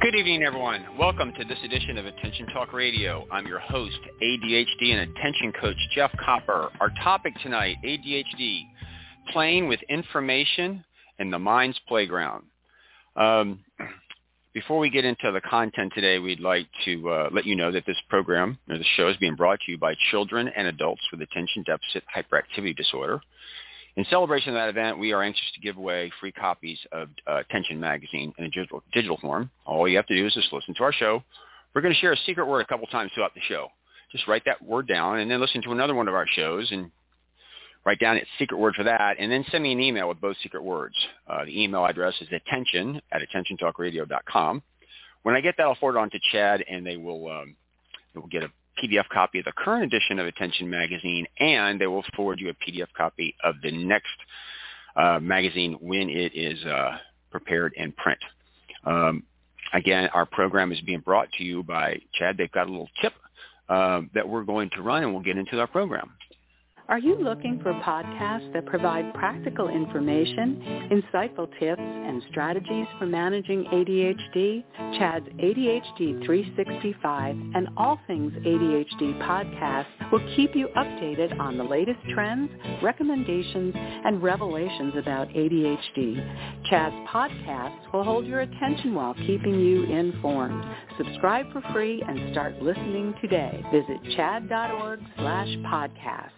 Good evening, everyone. Welcome to this edition of Attention Talk Radio. I'm your host, ADHD and attention coach Jeff Copper. Our topic tonight, ADHD, playing with information in the mind's playground. Um, before we get into the content today, we'd like to uh, let you know that this program, or the show, is being brought to you by children and adults with attention deficit hyperactivity disorder. In celebration of that event, we are anxious to give away free copies of uh, Attention Magazine in a digital, digital form. All you have to do is just listen to our show. We're going to share a secret word a couple times throughout the show. Just write that word down and then listen to another one of our shows and write down its secret word for that, and then send me an email with both secret words. Uh, the email address is attention at attentiontalkradio.com. When I get that, I'll forward it on to CHADD, and they will, um, they will get a PDF copy of the current edition of Attention Magazine, and they will forward you a PDF copy of the next uh, magazine when it is uh, prepared in print. Um, again, our program is being brought to you by CHADD. They've got a little tip uh, that we're going to run, and we'll get into our program. Are you looking for podcasts that provide practical information, insightful tips, and strategies for managing ADHD? CHADD's ADHD 365 and All Things ADHD podcasts will keep you updated on the latest trends, recommendations, and revelations about ADHD. CHADD's podcasts will hold your attention while keeping you informed. Subscribe for free and start listening today. Visit chadd.org slash podcast.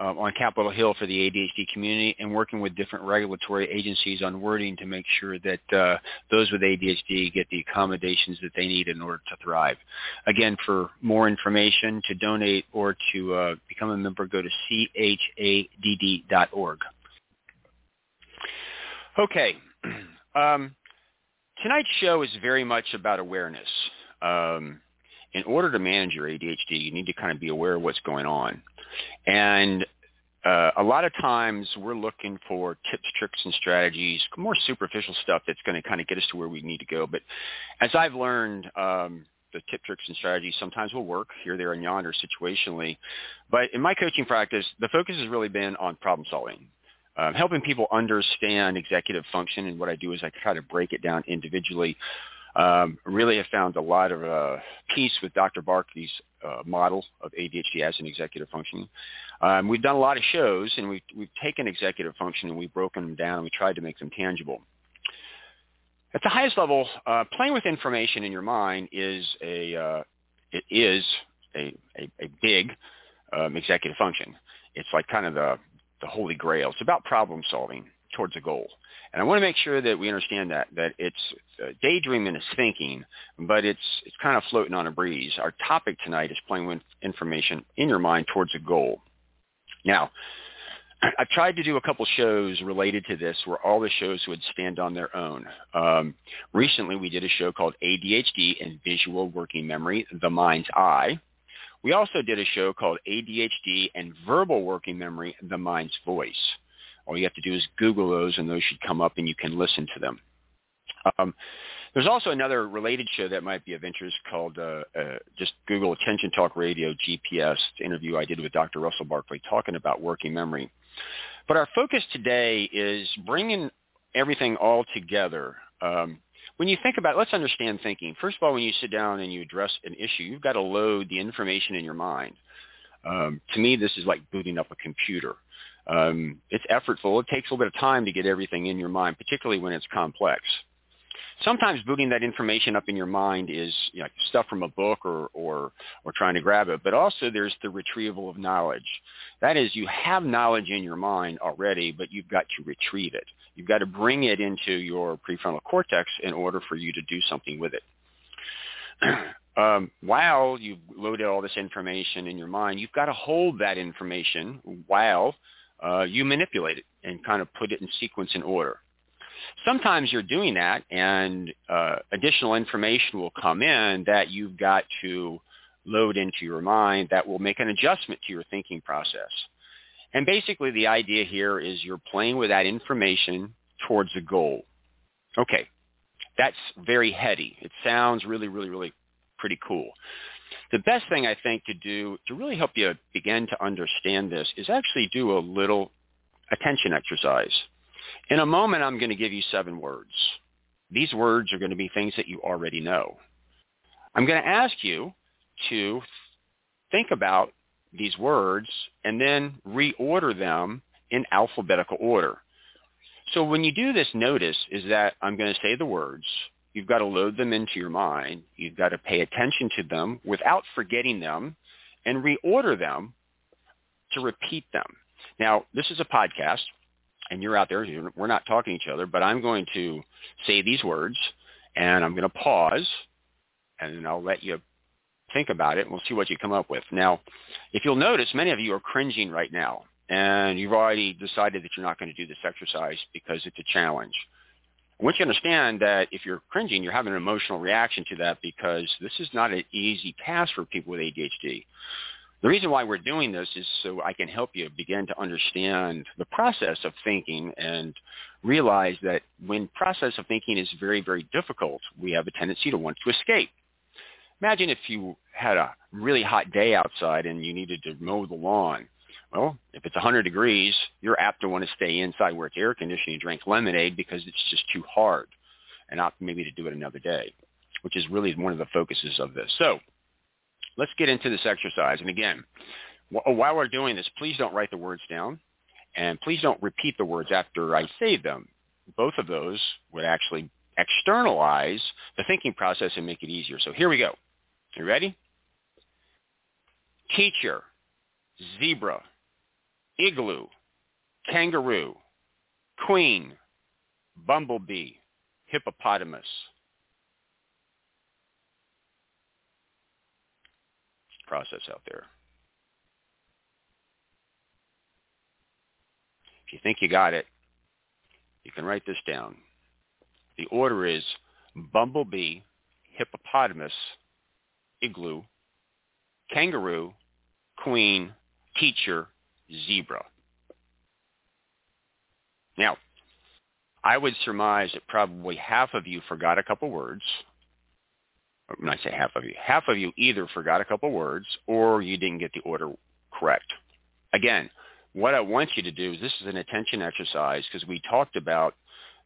uh, on Capitol Hill for the ADHD community and working with different regulatory agencies on wording to make sure that uh, those with ADHD get the accommodations that they need in order to thrive. Again, for more information, to donate or to uh, become a member, go to chadd.org. Okay. Um, tonight's show is very much about awareness. Um, in order to manage your ADHD, you need to kind of be aware of what's going on. And uh, a lot of times we're looking for tips, tricks, and strategies, more superficial stuff that's going to kind of get us to where we need to go. But as I've learned, um, the tip, tricks, and strategies sometimes will work here, there, and yonder situationally. But in my coaching practice, the focus has really been on problem solving. Um, helping people understand executive function, and what I do is I try to break it down individually um, really have found a lot of uh, peace with Dr. Barkley's uh, model of ADHD as an executive function. Um, we've done a lot of shows, and we've, we've taken executive function and we've broken them down and we tried to make them tangible. At the highest level, uh, playing with information in your mind is a uh, it is a, a, a big um, executive function. It's like kind of the the holy grail. It's about problem solving towards a goal. And I want to make sure that we understand that that it's uh, daydreaming is thinking, but it's it's kind of floating on a breeze. Our topic tonight is playing with information in your mind towards a goal. Now, I've tried to do a couple shows related to this where all the shows would stand on their own. Um, recently, we did a show called ADHD and Visual Working Memory, The Mind's Eye. We also did a show called ADHD and Verbal Working Memory, The Mind's Voice. All you have to do is Google those, and those should come up, and you can listen to them. Um, there's also another related show that might be of interest called uh, uh, just Google Attention Talk Radio GPS interview I did with Dr. Russell Barkley talking about working memory. But our focus today is bringing everything all together. Um, when you think about let's understand thinking. First of all, when you sit down and you address an issue, you've got to load the information in your mind. Um, to me, this is like booting up a computer. Um, it's effortful. It takes a little bit of time to get everything in your mind, particularly when it's complex. Sometimes booting that information up in your mind is you know, stuff from a book or, or, or trying to grab it, but also there's the retrieval of knowledge. That is, you have knowledge in your mind already, but you've got to retrieve it. You've got to bring it into your prefrontal cortex in order for you to do something with it. um, while you've loaded all this information in your mind, you've got to hold that information while uh, you manipulate it and kind of put it in sequence and order. Sometimes you're doing that and uh, additional information will come in that you've got to load into your mind that will make an adjustment to your thinking process. And basically the idea here is you're playing with that information towards a goal. Okay, that's very heady. It sounds really, really, really pretty cool. The best thing I think to do to really help you begin to understand this is actually do a little attention exercise. In a moment, I'm going to give you seven words. These words are going to be things that you already know. I'm going to ask you to think about these words and then reorder them in alphabetical order. So when you do this, notice is that I'm going to say the words. You've got to load them into your mind. You've got to pay attention to them without forgetting them and reorder them to repeat them. Now, this is a podcast, and you're out there. We're not talking to each other, but I'm going to say these words, and I'm going to pause, and I'll let you think about it, and we'll see what you come up with. Now, if you'll notice, many of you are cringing right now, and you've already decided that you're not going to do this exercise because it's a challenge. I want you to understand that if you're cringing, you're having an emotional reaction to that because this is not an easy task for people with ADHD. The reason why we're doing this is so I can help you begin to understand the process of thinking and realize that when process of thinking is very, very difficult, we have a tendency to want to escape. Imagine if you had a really hot day outside and you needed to mow the lawn. Well, if it's 100 degrees, you're apt to want to stay inside where it's air conditioned and drink lemonade because it's just too hard and not maybe to do it another day, which is really one of the focuses of this. So let's get into this exercise. And again, while we're doing this, please don't write the words down and please don't repeat the words after I say them. Both of those would actually externalize the thinking process and make it easier. So here we go. You ready? Teacher, zebra, igloo, kangaroo, queen, bumblebee, hippopotamus. Process out there. If you think you got it, you can write this down. The order is bumblebee, hippopotamus, igloo, kangaroo, queen, teacher, zebra. Now, I would surmise that probably half of you forgot a couple words. When I say half of you, half of you either forgot a couple words or you didn't get the order correct. Again, what I want you to do is this is an attention exercise because we talked about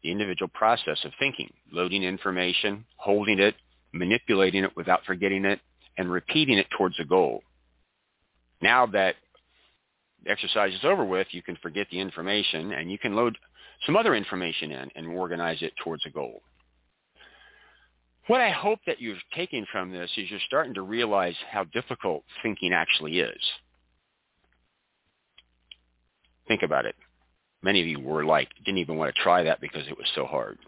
the individual process of thinking, loading information, holding it, manipulating it without forgetting it, and repeating it towards a goal. Now that exercise is over with, you can forget the information and you can load some other information in and organize it towards a goal. What I hope that you're taking from this is you're starting to realize how difficult thinking actually is. Think about it. Many of you were like, didn't even want to try that because it was so hard.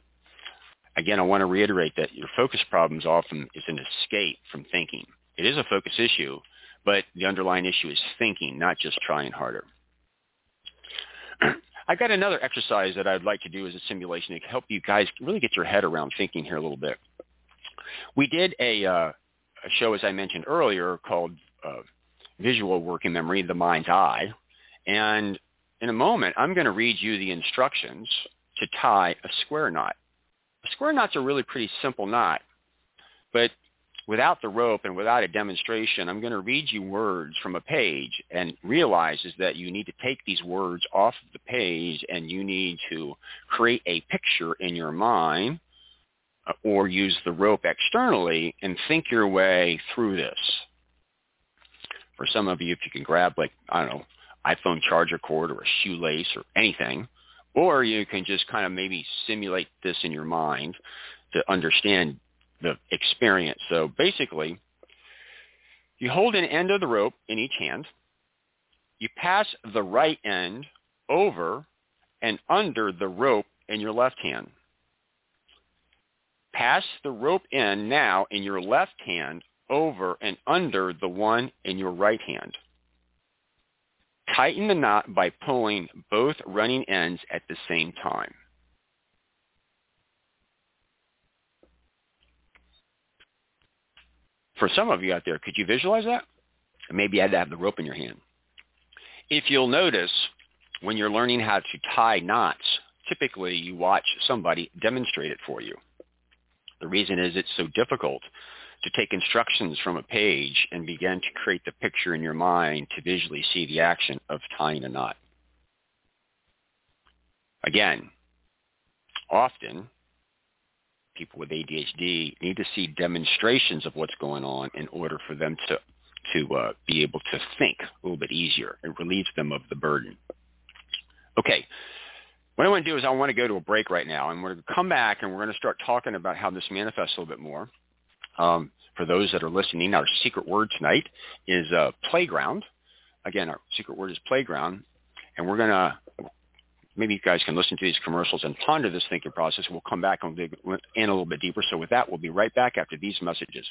Again, I want to reiterate that your focus problems often is an escape from thinking. It is a focus issue, but the underlying issue is thinking, not just trying harder. I've got another exercise that I'd like to do as a simulation to help you guys really get your head around thinking here a little bit. We did a, uh, a show, as I mentioned earlier, called uh, Visual Working Memory, The Mind's Eye. And in a moment, I'm going to read you the instructions to tie a square knot. A square knot's a really pretty simple knot, but without the rope and without a demonstration, I'm going to read you words from a page and realize is that you need to take these words off of the page and you need to create a picture in your mind uh, or use the rope externally and think your way through this. For some of you, if you can grab like, I don't know, iPhone charger cord or a shoelace or anything, or you can just kind of maybe simulate this in your mind to understand the experience. So basically, you hold an end of the rope in each hand. You pass the right end over and under the rope in your left hand. Pass the rope end now in your left hand over and under the one in your right hand. Tighten the knot by pulling both running ends at the same time. For some of you out there, could you visualize that? Maybe you had to have the rope in your hand. If you'll notice, when you're learning how to tie knots, typically you watch somebody demonstrate it for you. The reason is it's so difficult to take instructions from a page and begin to create the picture in your mind to visually see the action of tying a knot. Again, often people with ADHD need to see demonstrations of what's going on in order for them to to uh, be able to think a little bit easier. It relieves them of the burden. Okay, what I want to do is I want to go to a break right now, and we're going to come back and we're going to start talking about how this manifests a little bit more. Um, for those that are listening, our secret word tonight is uh, playground. Again, our secret word is playground, and we're going to maybe you guys can listen to these commercials and ponder this thinking process. We'll come back and dig in a little bit deeper. So with that, we'll be right back after these messages.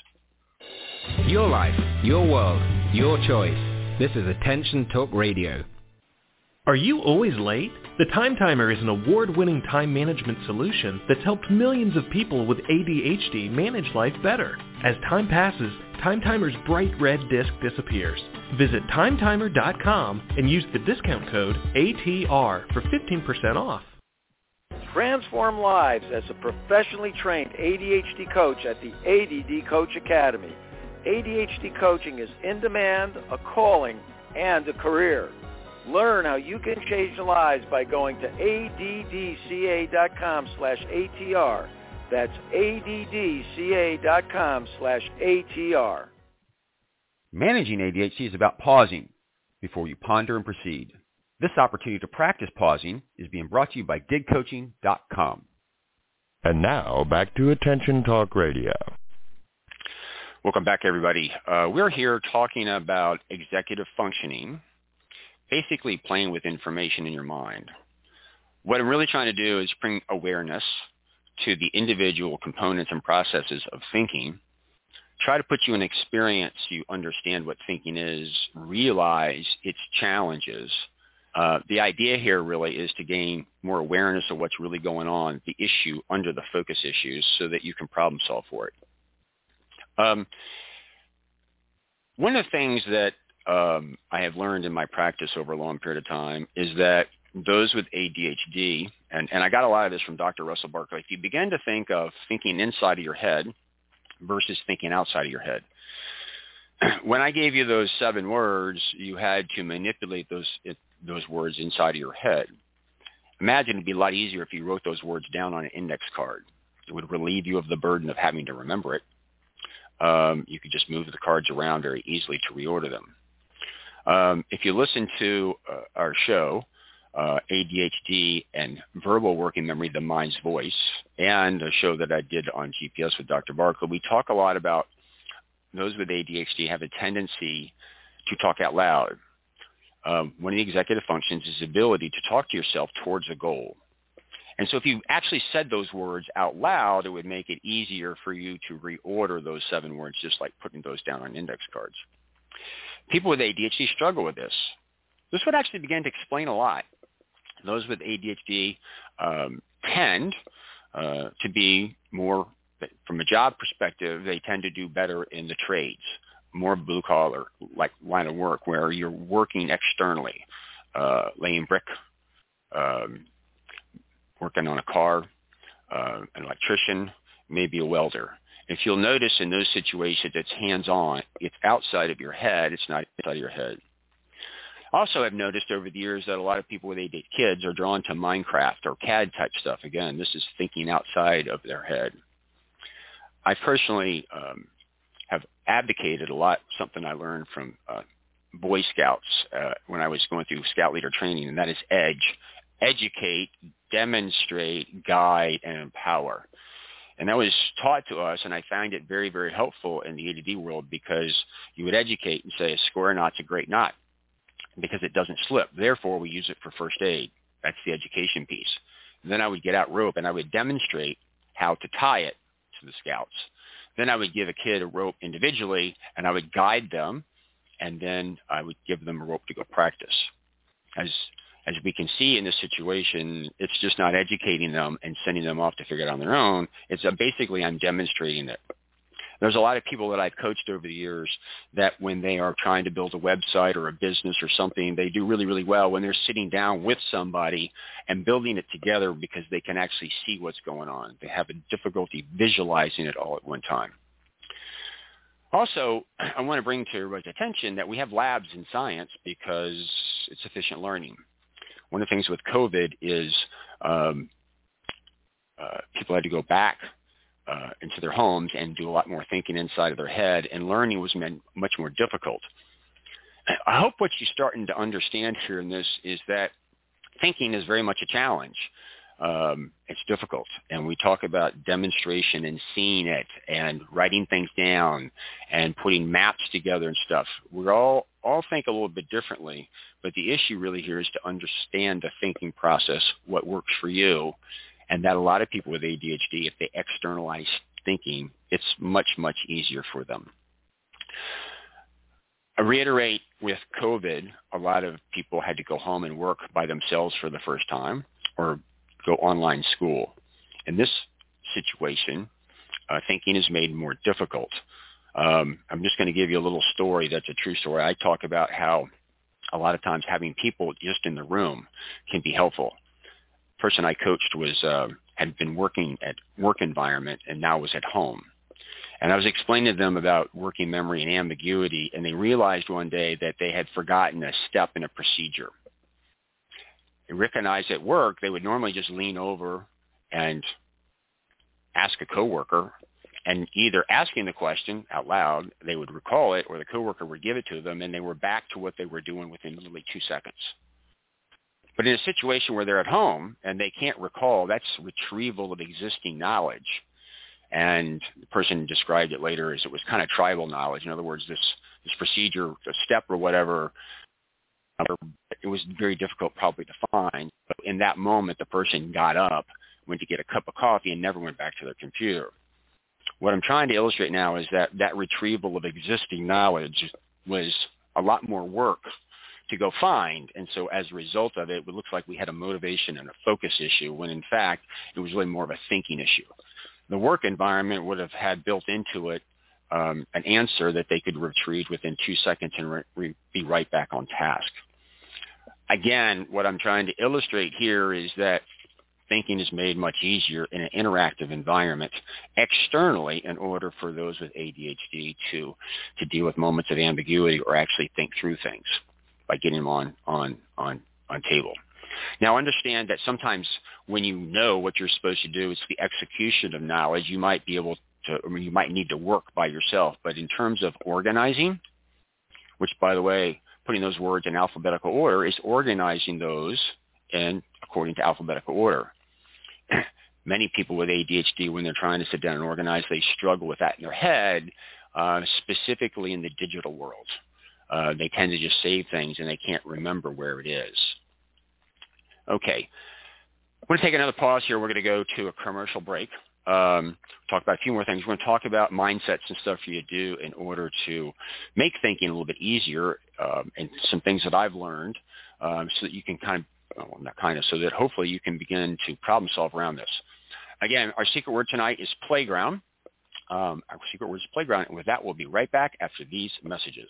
Your life, your world, your choice. This is Attention Talk Radio. Are you always late? The Time Timer is an award-winning time management solution that's helped millions of people with ADHD manage life better. As time passes, Time Timer's bright red disc disappears. Visit timetimer.com and use the discount code ATR for 15% off. Transform lives as a professionally trained ADHD coach at the ADD Coach Academy. ADHD coaching is in demand, a calling, and a career. Learn how you can change lives by going to addca.com slash ATR. That's addca.com slash ATR. Managing ADHD is about pausing before you ponder and proceed. This opportunity to practice pausing is being brought to you by digcoaching.com. And now back to Attention Talk Radio. Welcome back, everybody. Uh, we're here talking about executive functioning, basically playing with information in your mind. What I'm really trying to do is bring awareness to the individual components and processes of thinking, try to put you in experience so you understand what thinking is, realize its challenges. Uh, the idea here really is to gain more awareness of what's really going on, the issue under the focus issues, so that you can problem solve for it. Um, one of the things that um, I have learned in my practice over a long period of time is that those with ADHD, and, and I got a lot of this from Dr. Russell Barkley, if you begin to think of thinking inside of your head versus thinking outside of your head, when I gave you those seven words, you had to manipulate those it, those words inside of your head. Imagine it'd be a lot easier if you wrote those words down on an index card. It would relieve you of the burden of having to remember it. Um, you could just move the cards around very easily to reorder them. Um, if you listen to uh, our show, uh, ADHD and verbal working memory, the mind's voice, and a show that I did on GPS with Dr. Barkley, we talk a lot about those with ADHD have a tendency to talk out loud. Um, one of the executive functions is the ability to talk to yourself towards a goal. And so if you actually said those words out loud, it would make it easier for you to reorder those seven words, just like putting those down on index cards. People with ADHD struggle with this. This would actually begin to explain a lot. Those with ADHD um, tend uh, to be more, from a job perspective, they tend to do better in the trades, more blue collar like line of work where you're working externally, uh, laying brick, um, working on a car, uh, an electrician, maybe a welder. If you'll notice in those situations, it's hands-on. It's outside of your head. It's not inside of your head. Also, I've noticed over the years that a lot of people with ADHD kids are drawn to Minecraft or CAD type stuff. Again, this is thinking outside of their head. I personally um, have advocated a lot, something I learned from uh, Boy Scouts uh, when I was going through scout leader training, and that is EDGE. Educate, demonstrate, guide, and empower. And that was taught to us, and I found it very, very helpful in the ADD world because you would educate and say a square knot's a great knot because it doesn't slip. Therefore, we use it for first aid. That's the education piece. Then I would get out rope and I would demonstrate how to tie it to the scouts. Then I would give a kid a rope individually and I would guide them and then I would give them a rope to go practice. As as we can see in this situation, it's just not educating them and sending them off to figure it out on their own. It's basically I'm demonstrating it. There's a lot of people that I've coached over the years that when they are trying to build a website or a business or something, they do really, really well when they're sitting down with somebody and building it together because they can actually see what's going on. They have a difficulty visualizing it all at one time. Also, I want to bring to everybody's attention that we have labs in science because it's efficient learning. One of the things with COVID is um, uh, people had to go back uh, into their homes and do a lot more thinking inside of their head, and learning was much more difficult. I hope what you're starting to understand here in this is that thinking is very much a challenge um, it's difficult. And we talk about demonstration and seeing it and writing things down and putting maps together and stuff. We all all think a little bit differently, but the issue really here is to understand the thinking process, what works for you, and that a lot of people with ADHD, if they externalize thinking, it's much much easier for them. I reiterate with COVID, a lot of people had to go home and work by themselves for the first time or go online school. In this situation, uh, thinking is made more difficult. Um, I'm just going to give you a little story that's a true story. I talk about how a lot of times having people just in the room can be helpful. Person I coached was uh, had been working at work environment and now was at home. And I was explaining to them about working memory and ambiguity, and they realized one day that they had forgotten a step in a procedure. And I at work, they would normally just lean over and ask a coworker and either asking the question out loud, they would recall it, or the coworker would give it to them, and they were back to what they were doing within literally two seconds. But in a situation where they're at home and they can't recall, that's retrieval of existing knowledge. And the person described it later as it was kind of tribal knowledge. In other words, this this procedure, a step or whatever, it was very difficult probably to find. But in that moment, the person got up, went to get a cup of coffee, and never went back to their computer. What I'm trying to illustrate now is that that retrieval of existing knowledge was a lot more work to go find. And so as a result of it, it looks like we had a motivation and a focus issue when in fact it was really more of a thinking issue. The work environment would have had built into it um, an answer that they could retrieve within two seconds and re- re- be right back on task. Again, what I'm trying to illustrate here is that thinking is made much easier in an interactive environment externally in order for those with ADHD to, to deal with moments of ambiguity or actually think through things by getting them on, on, on, on table. Now understand that sometimes when you know what you're supposed to do, it's the execution of knowledge. You might be able to, I mean, you might need to work by yourself. But in terms of organizing, which by the way, putting those words in alphabetical order is organizing those in according to alphabetical order. Many people with ADHD, when they're trying to sit down and organize, they struggle with that in their head, uh, specifically in the digital world. Uh, they tend to just save things and they can't remember where it is. Okay. I'm going to take another pause here. We're going to go to a commercial break um, talk about a few more things. We're going to talk about mindsets and stuff you do in order to make thinking a little bit easier um, and some things that I've learned um, so that you can kind of, well, not kind of, so that hopefully you can begin to problem solve around this. Again, our secret word tonight is playground. Um, our secret word is playground. And with that, we'll be right back after these messages.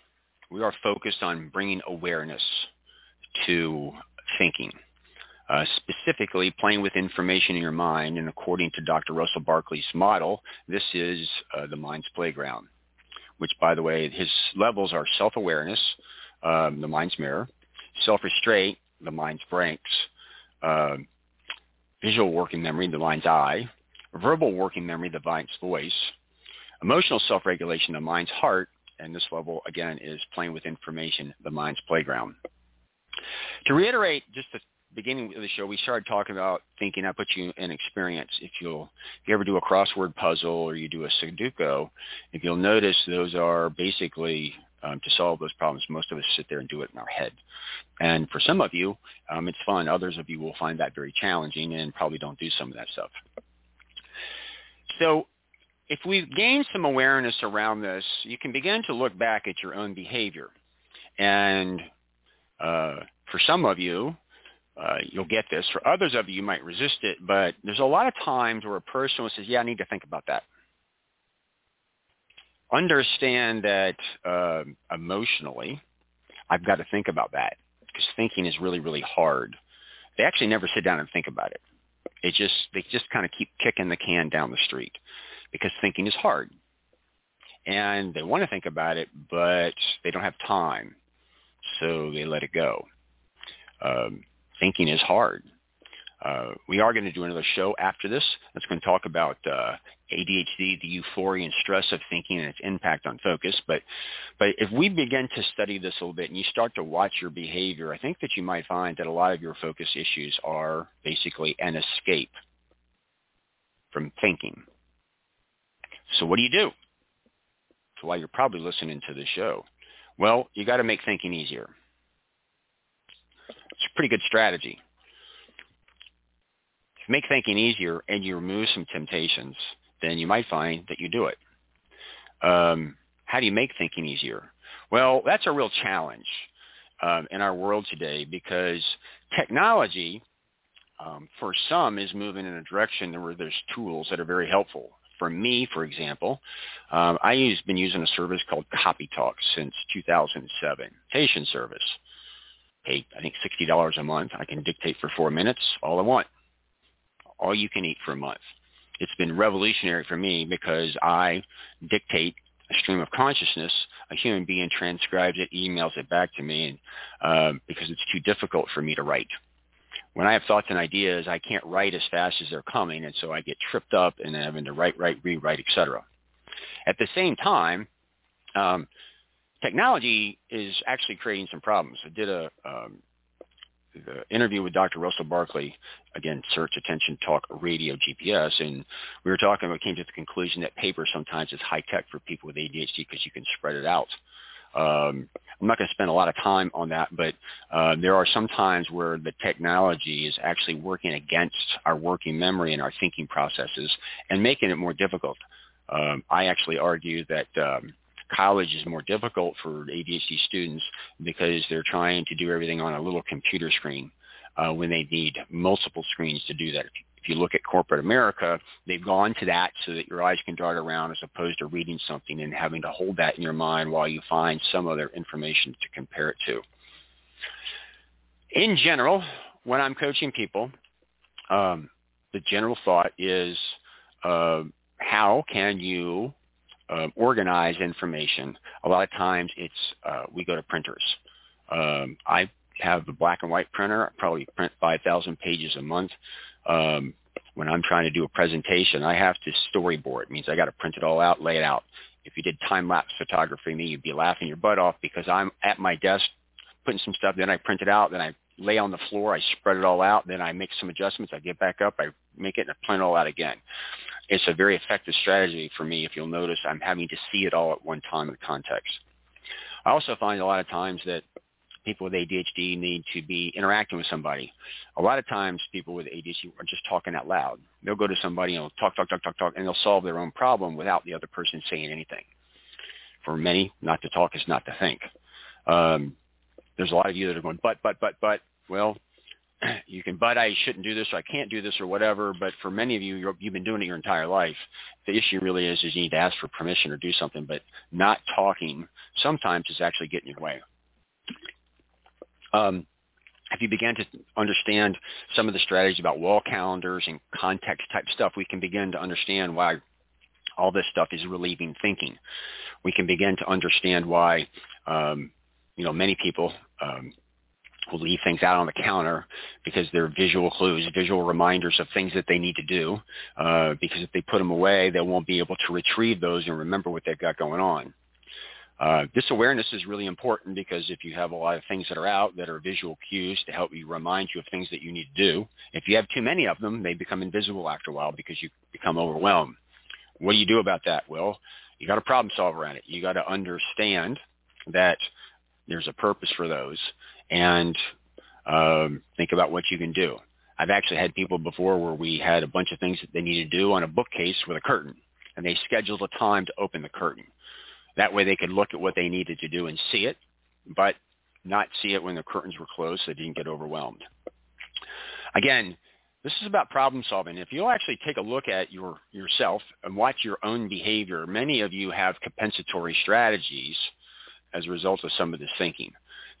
we are focused on bringing awareness to thinking, uh, specifically playing with information in your mind. And according to Dr. Russell Barkley's model, this is uh, the mind's playground. Which, by the way, his levels are self-awareness, um, the mind's mirror, self-restraint, the mind's brakes, uh, visual working memory, the mind's eye, verbal working memory, the mind's voice, emotional self-regulation, the mind's heart, and this level, again, is playing with information, the mind's playground. To reiterate just the beginning of the show, we started talking about thinking. I put you in experience. If you'll if you ever do a crossword puzzle or you do a Sudoku, if you'll notice, those are basically um, to solve those problems. Most of us sit there and do it in our head. And for some of you, um, it's fun. Others of you will find that very challenging and probably don't do some of that stuff. So if we gain some awareness around this, you can begin to look back at your own behavior. And uh, for some of you, uh, you'll get this. For others of you, you might resist it. But there's a lot of times where a person says, yeah, I need to think about that. Understand that uh, emotionally, I've got to think about that because thinking is really, really hard. They actually never sit down and think about it. It just they just kind of keep kicking the can down the street because thinking is hard. And they want to think about it, but they don't have time, so they let it go. Um, thinking is hard. Uh, we are going to do another show after this that's going to talk about uh, ADHD, the euphoria and stress of thinking and its impact on focus. But, but if we begin to study this a little bit and you start to watch your behavior, I think that you might find that a lot of your focus issues are basically an escape from thinking. So what do you do? So why you're probably listening to the show. Well, you got to make thinking easier. It's a pretty good strategy. If you make thinking easier and you remove some temptations, then you might find that you do it. Um, how do you make thinking easier? Well, that's a real challenge um, in our world today because technology, um, for some, is moving in a direction where there's tools that are very helpful. For me, for example, um, I use been using a service called CopyTalk since 2007, dictation service. Pay I think sixty dollars a month. I can dictate for four minutes, all I want, all you can eat for a month it's been revolutionary for me because I dictate a stream of consciousness. A human being transcribes it, emails it back to me, and uh, because it's too difficult for me to write. When I have thoughts and ideas, I can't write as fast as they're coming, and so I get tripped up and then having to write, write, rewrite, etc. At the same time, um, technology is actually creating some problems. I did a um, interview with Dr. Russell Barkley, again, search attention talk radio GPS, and we were talking about came to the conclusion that paper sometimes is high tech for people with ADHD because you can spread it out. Um, I'm not going to spend a lot of time on that, but uh, there are some times where the technology is actually working against our working memory and our thinking processes and making it more difficult. Um, I actually argue that um, college is more difficult for ADHD students because they're trying to do everything on a little computer screen uh, when they need multiple screens to do that. If you look at corporate America, they've gone to that so that your eyes can dart around as opposed to reading something and having to hold that in your mind while you find some other information to compare it to. In general, when I'm coaching people, um, the general thought is uh, how can you um, organize information. A lot of times it's uh, we go to printers. Um, I have a black and white printer. I probably print 5,000 pages a month. Um, when I'm trying to do a presentation, I have to storyboard. It means I got to print it all out, lay it out. If you did time-lapse photography, me, you'd be laughing your butt off because I'm at my desk putting some stuff. Then I print it out. Then I lay on the floor. I spread it all out. Then I make some adjustments. I get back up. I make it and I print it all out again it's a very effective strategy for me. If you'll notice, I'm having to see it all at one time in the context. I also find a lot of times that people with ADHD need to be interacting with somebody. A lot of times people with ADHD are just talking out loud. They'll go to somebody and they'll talk, talk, talk, talk, talk, and they'll solve their own problem without the other person saying anything. For many, not to talk is not to think. Um, there's a lot of you that are going, but, but, but, but. Well, you can, but I shouldn't do this or I can't do this or whatever. But for many of you, you you've been doing it your entire life. The issue really is, is you need to ask for permission or do something. But not talking sometimes is actually getting in your way. Um, if you begin to understand some of the strategies about wall calendars and context type stuff, we can begin to understand why all this stuff is relieving thinking. We can begin to understand why, um, you know, many people um, will leave things out on the counter because they're visual clues, visual reminders of things that they need to do. Uh, because if they put them away, they won't be able to retrieve those and remember what they've got going on. Uh, this awareness is really important because if you have a lot of things that are out that are visual cues to help you remind you of things that you need to do, if you have too many of them, they become invisible after a while because you become overwhelmed. What do you do about that? Well, you got to problem solve around it. You got to understand that there's a purpose for those and um, think about what you can do. I've actually had people before where we had a bunch of things that they needed to do on a bookcase with a curtain, and they scheduled a time to open the curtain. That way they could look at what they needed to do and see it, but not see it when the curtains were closed so they didn't get overwhelmed. Again, this is about problem solving. If you'll actually take a look at your yourself and watch your own behavior, many of you have compensatory strategies as a result of some of this thinking.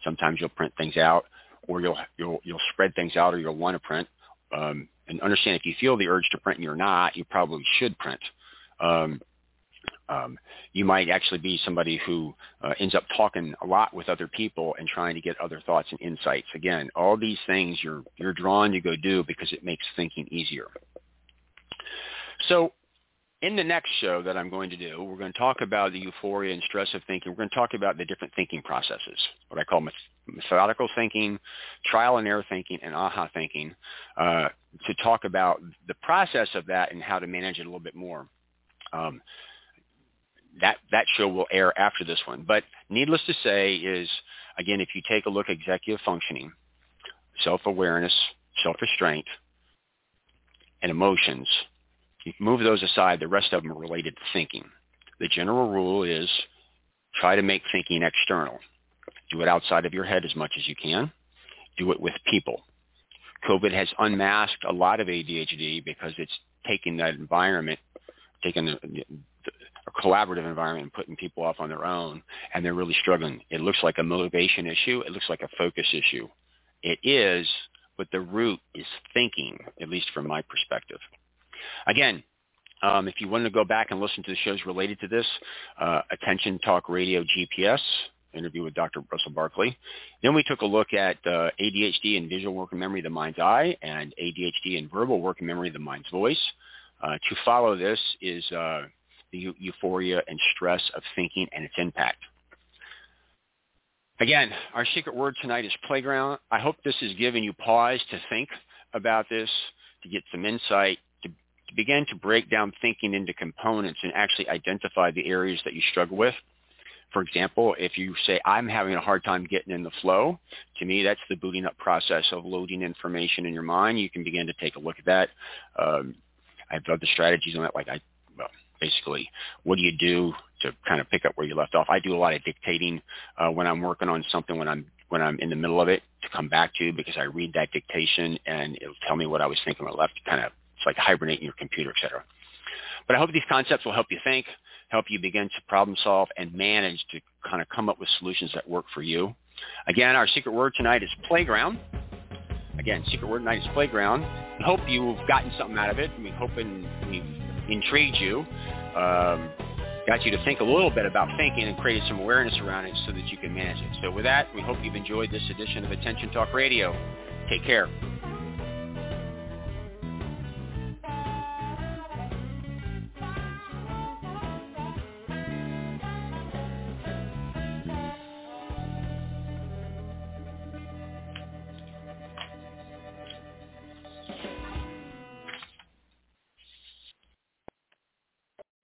Sometimes you'll print things out, or you'll you'll you'll spread things out, or you'll want to print. Um, and understand if you feel the urge to print and you're not, you probably should print. Um, um, you might actually be somebody who uh, ends up talking a lot with other people and trying to get other thoughts and insights. Again, all these things you're you're drawn to go do because it makes thinking easier. So in the next show that I'm going to do, we're going to talk about the euphoria and stress of thinking. We're going to talk about the different thinking processes, what I call methodical thinking, trial and error thinking, and aha thinking, uh, to talk about the process of that and how to manage it a little bit more. Um, that that show will air after this one. But needless to say is, again, if you take a look at executive functioning, self-awareness, self-restraint, and emotions, you move those aside. The rest of them are related to thinking. The general rule is try to make thinking external. Do it outside of your head as much as you can. Do it with people. COVID has unmasked a lot of ADHD because it's taking that environment, taking the, a collaborative environment and putting people off on their own, and they're really struggling. It looks like a motivation issue. It looks like a focus issue. It is, but the root is thinking, at least from my perspective. Again, um, if you want to go back and listen to the shows related to this, uh, Attention Talk Radio GPS, interview with Dr. Russell Barkley. Then we took a look at uh, ADHD and visual working memory the mind's eye and ADHD and verbal working memory the mind's voice. Uh, to follow this is uh, the euphoria and stress of thinking and its impact. Again, our secret word tonight is playground. I hope this has given you pause to think about this, to get some insight, to, to begin to break down thinking into components and actually identify the areas that you struggle with. For example, if you say, I'm having a hard time getting in the flow, to me, that's the booting up process of loading information in your mind. You can begin to take a look at that. Um, I have other strategies on that, like I basically what do you do to kind of pick up where you left off. I do a lot of dictating uh, when I'm working on something when I'm when I'm in the middle of it to come back to because I read that dictation and it'll tell me what I was thinking when I left. Kind of it's like hibernating your computer, etc. But I hope these concepts will help you think, help you begin to problem solve and manage to kind of come up with solutions that work for you. Again, our secret word tonight is playground. Again, secret word tonight is playground. We hope you've gotten something out of it. We hope we've intrigued you, um, got you to think a little bit about thinking and created some awareness around it so that you can manage it. So with that, we hope you've enjoyed this edition of Attention Talk Radio. Take care.